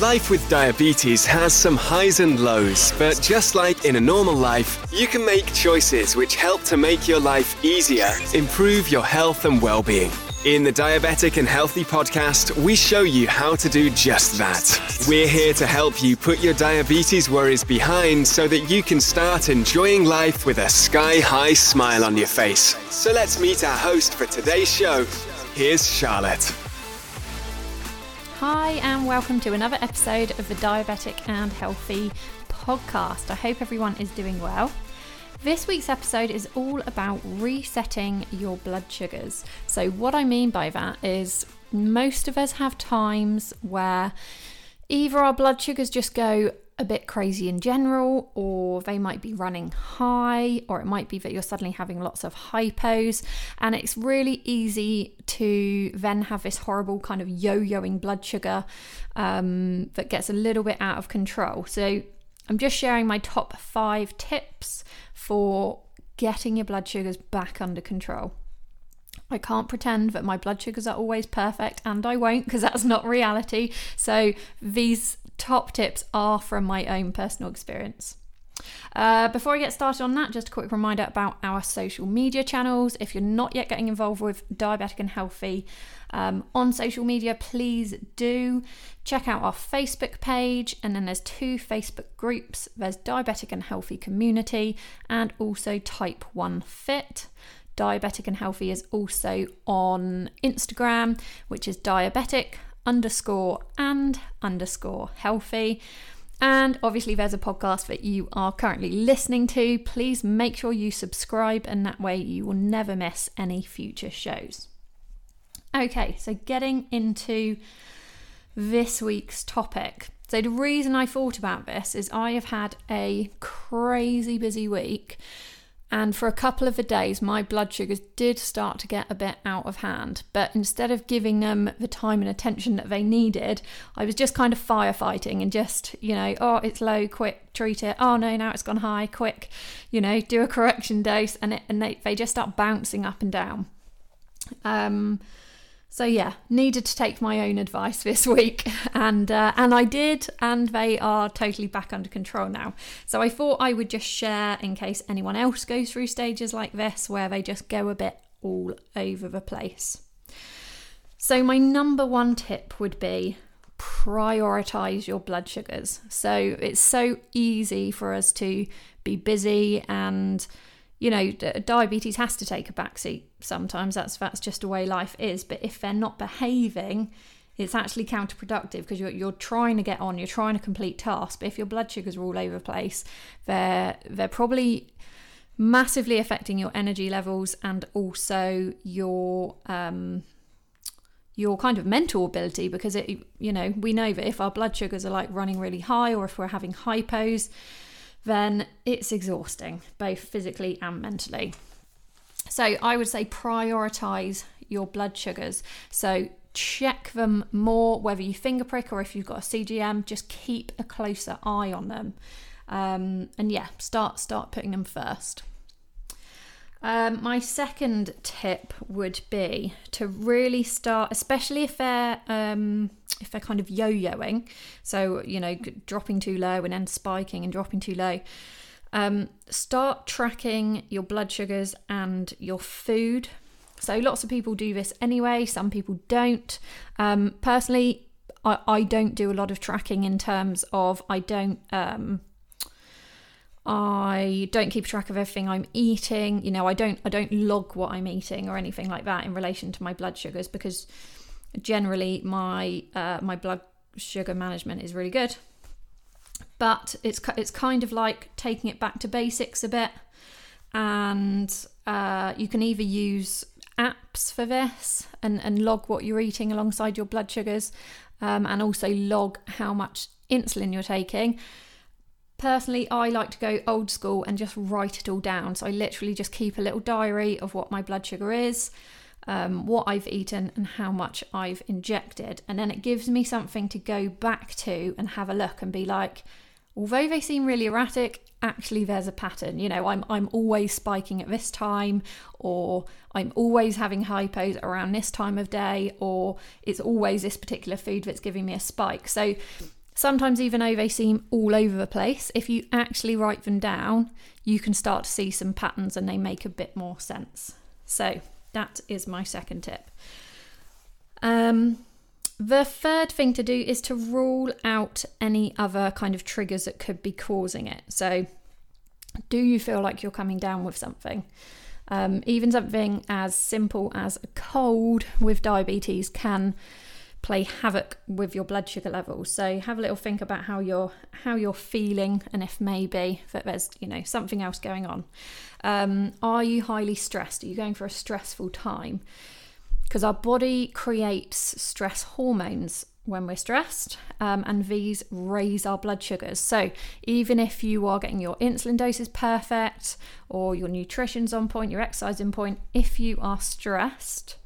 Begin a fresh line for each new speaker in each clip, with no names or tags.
Life with diabetes has some highs and lows, but just like in a normal life, you can make choices which help to make your life easier, improve your health and well being. In the Diabetic and Healthy podcast, we show you how to do just that. We're here to help you put your diabetes worries behind so that you can start enjoying life with a sky high smile on your face. So let's meet our host for today's show. Here's Charlotte.
Hi, and welcome to another episode of the Diabetic and Healthy podcast. I hope everyone is doing well. This week's episode is all about resetting your blood sugars. So, what I mean by that is most of us have times where either our blood sugars just go a bit crazy in general, or they might be running high, or it might be that you're suddenly having lots of hypos. And it's really easy to then have this horrible kind of yo yoing blood sugar um, that gets a little bit out of control. So, I'm just sharing my top five tips for getting your blood sugars back under control. I can't pretend that my blood sugars are always perfect, and I won't because that's not reality. So, these top tips are from my own personal experience. Uh, before I get started on that, just a quick reminder about our social media channels. If you're not yet getting involved with Diabetic and Healthy um, on social media, please do check out our Facebook page. And then there's two Facebook groups there's Diabetic and Healthy Community and also Type 1 Fit. Diabetic and Healthy is also on Instagram, which is diabetic underscore and underscore healthy. And obviously, there's a podcast that you are currently listening to. Please make sure you subscribe, and that way you will never miss any future shows. Okay, so getting into this week's topic. So, the reason I thought about this is I have had a crazy busy week and for a couple of the days, my blood sugars did start to get a bit out of hand. But instead of giving them the time and attention that they needed, I was just kind of firefighting and just, you know, oh, it's low, quick, treat it. Oh, no, now it's gone high, quick, you know, do a correction dose. And, it, and they, they just start bouncing up and down. Um, so yeah, needed to take my own advice this week, and uh, and I did, and they are totally back under control now. So I thought I would just share in case anyone else goes through stages like this where they just go a bit all over the place. So my number one tip would be prioritize your blood sugars. So it's so easy for us to be busy and you know, diabetes has to take a backseat sometimes. That's that's just the way life is. But if they're not behaving, it's actually counterproductive because you're you're trying to get on, you're trying to complete tasks. But if your blood sugars are all over the place, they're they're probably massively affecting your energy levels and also your um your kind of mental ability because it you know we know that if our blood sugars are like running really high or if we're having hypos then it's exhausting, both physically and mentally. So I would say prioritize your blood sugars. So check them more, whether you finger prick or if you've got a CGM, just keep a closer eye on them. Um, and yeah, start start putting them first. Um, my second tip would be to really start, especially if they're um, if they're kind of yo-yoing, so you know dropping too low and then spiking and dropping too low. Um, start tracking your blood sugars and your food. So lots of people do this anyway. Some people don't. Um, personally, I, I don't do a lot of tracking in terms of I don't um, I don't keep track of everything I'm eating. You know, I don't I don't log what I'm eating or anything like that in relation to my blood sugars because generally my uh, my blood sugar management is really good. But it's it's kind of like taking it back to basics a bit, and uh, you can either use apps for this and and log what you're eating alongside your blood sugars, um, and also log how much insulin you're taking Personally, I like to go old school and just write it all down. So I literally just keep a little diary of what my blood sugar is, um, what I've eaten, and how much I've injected. And then it gives me something to go back to and have a look and be like, although they seem really erratic, actually there's a pattern. You know, I'm I'm always spiking at this time, or I'm always having hypos around this time of day, or it's always this particular food that's giving me a spike. So sometimes even though they seem all over the place, if you actually write them down, you can start to see some patterns and they make a bit more sense. So that is my second tip. Um, the third thing to do is to rule out any other kind of triggers that could be causing it. So, do you feel like you're coming down with something? Um, even something as simple as a cold with diabetes can play havoc with your blood sugar levels. So have a little think about how you're how you're feeling and if maybe that there's you know something else going on. Um, are you highly stressed? Are you going for a stressful time? because our body creates stress hormones when we're stressed, um, and these raise our blood sugars. So, even if you are getting your insulin doses perfect, or your nutrition's on point, your exercise in point, if you are stressed,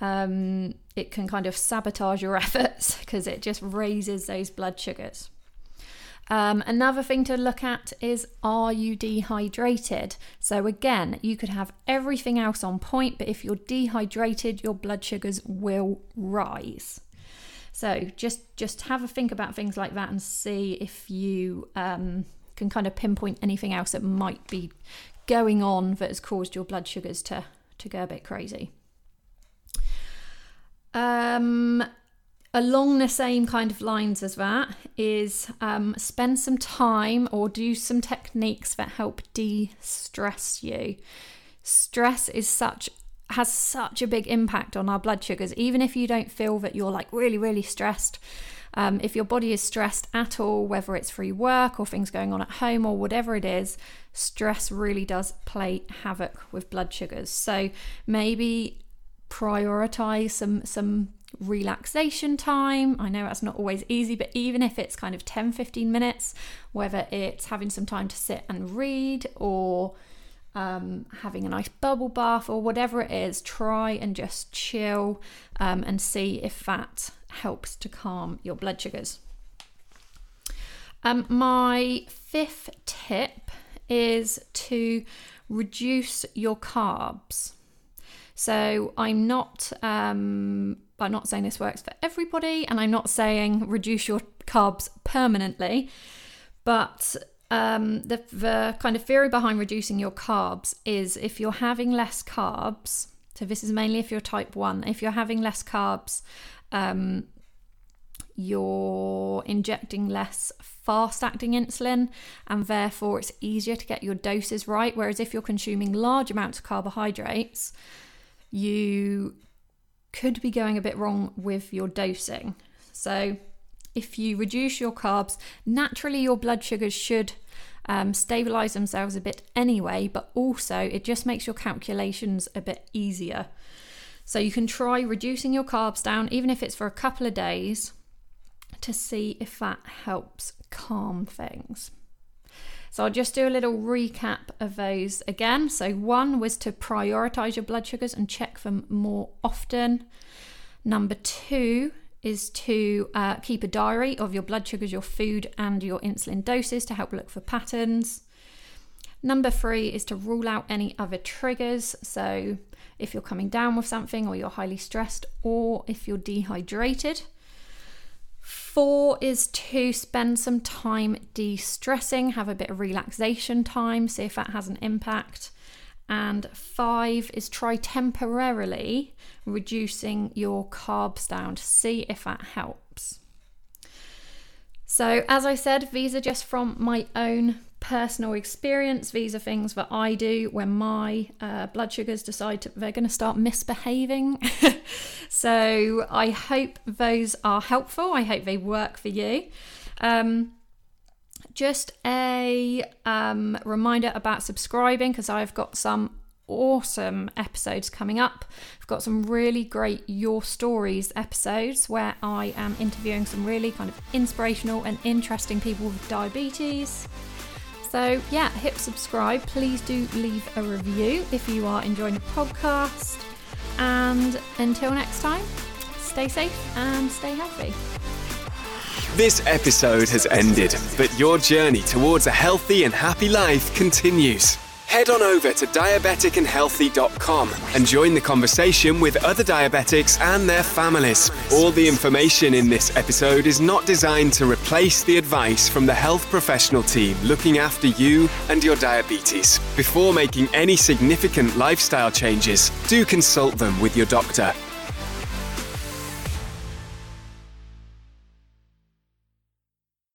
um, it can kind of sabotage your efforts because it just raises those blood sugars. Um, another thing to look at is are you dehydrated? So, again, you could have everything else on point, but if you're dehydrated, your blood sugars will rise. So, just, just have a think about things like that and see if you um, can kind of pinpoint anything else that might be going on that has caused your blood sugars to, to go a bit crazy. Um, along the same kind of lines as that is um, spend some time or do some techniques that help de-stress you. Stress is such has such a big impact on our blood sugars. Even if you don't feel that you're like really really stressed um, if your body is stressed at all whether it's free work or things going on at home or whatever it is stress really does play havoc with blood sugars. So maybe prioritize some some relaxation time. I know that's not always easy, but even if it's kind of 10 15 minutes, whether it's having some time to sit and read or um, having a nice bubble bath or whatever it is, try and just chill um, and see if that helps to calm your blood sugars. Um, my fifth tip is to reduce your carbs. So I'm not um, I'm not saying this works for everybody, and I'm not saying reduce your carbs permanently, but um, the, the kind of theory behind reducing your carbs is if you're having less carbs, so this is mainly if you're type 1, if you're having less carbs, um, you're injecting less fast acting insulin, and therefore it's easier to get your doses right. Whereas if you're consuming large amounts of carbohydrates, you could be going a bit wrong with your dosing. So, if you reduce your carbs, naturally your blood sugars should um, stabilize themselves a bit anyway, but also it just makes your calculations a bit easier. So, you can try reducing your carbs down, even if it's for a couple of days, to see if that helps calm things. So I'll just do a little recap of those again. So, one was to prioritize your blood sugars and check them more often. Number two is to uh, keep a diary of your blood sugars, your food, and your insulin doses to help look for patterns. Number three is to rule out any other triggers. So, if you're coming down with something, or you're highly stressed, or if you're dehydrated. Four is to spend some time de stressing, have a bit of relaxation time, see if that has an impact. And five is try temporarily reducing your carbs down to see if that helps. So, as I said, these are just from my own personal experience. These are things that I do when my uh, blood sugars decide to, they're going to start misbehaving. so I hope those are helpful. I hope they work for you. Um, just a um, reminder about subscribing because I've got some awesome episodes coming up. I've got some really great Your Stories episodes where I am interviewing some really kind of inspirational and interesting people with diabetes. So, yeah, hit subscribe. Please do leave a review if you are enjoying the podcast. And until next time, stay safe and stay healthy.
This episode has ended, but your journey towards a healthy and happy life continues. Head on over to diabeticandhealthy.com and join the conversation with other diabetics and their families. All the information in this episode is not designed to replace the advice from the health professional team looking after you and your diabetes. Before making any significant lifestyle changes, do consult them with your doctor.